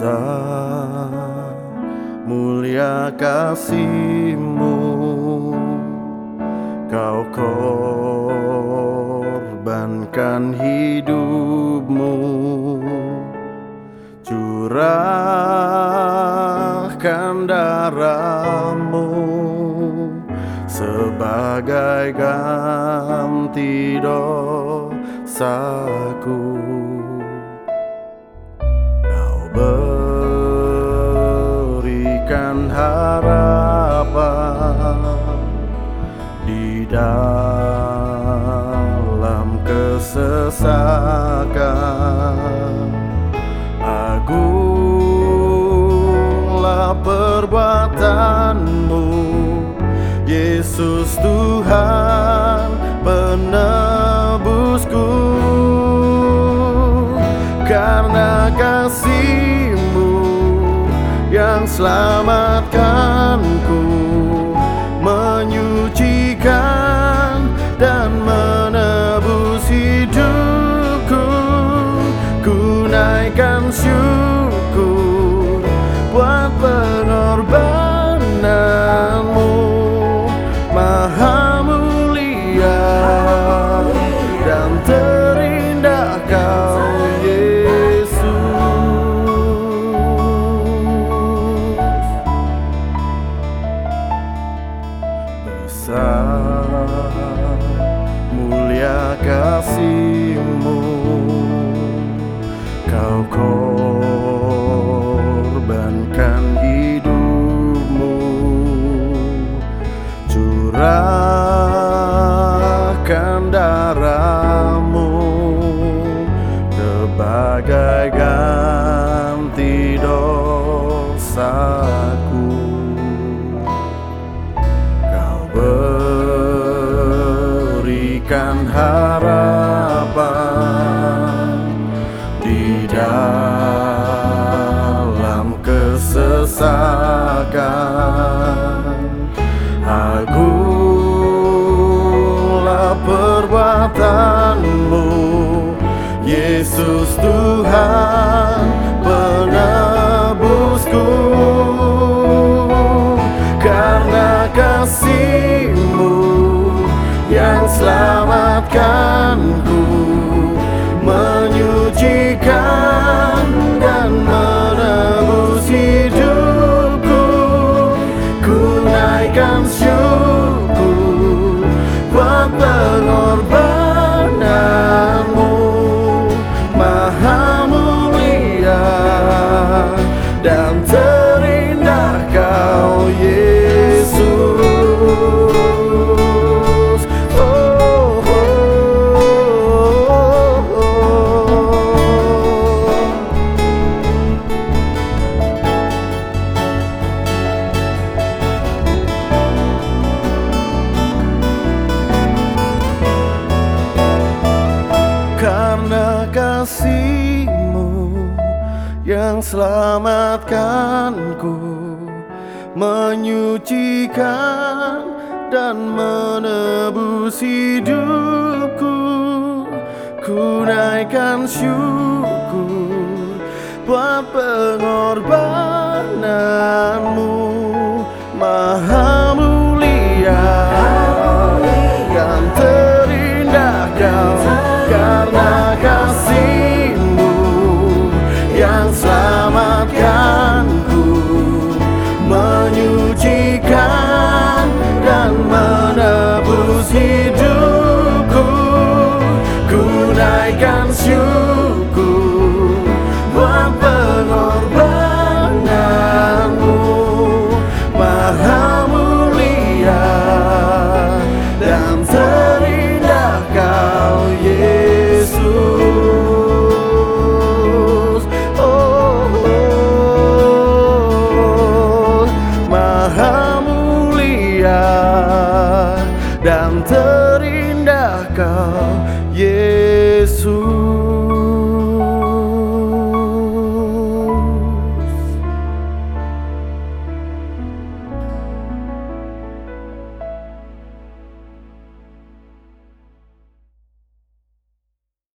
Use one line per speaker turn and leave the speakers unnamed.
Besar mulia kasihmu. Kau korbankan hidupmu. Curahkan darahmu Sebagai ganti dosaku kesesakan Agunglah perbuatanmu Yesus Tuhan penebusku. Karena kasihmu yang selamatkanku Menyucikan pengorbananmu Maha mulia dan terindah kau Yesus. Besar mulia kasihmu Curahkan darahmu Sebagai ganti dosaku. Kau berikan harapan di dalam kesesakan. Agunglah perbuatanmu Yesus Tuhan penebusku. Karena kasihmu yang selamatkanku Menyucikan dan menebus hidupku. Ku naikkan syukur yang selamatkanku menyucikan dan menebus hidupku. Ku naikkan syukur buat pengorbananmu. dan terindah kau Yesus.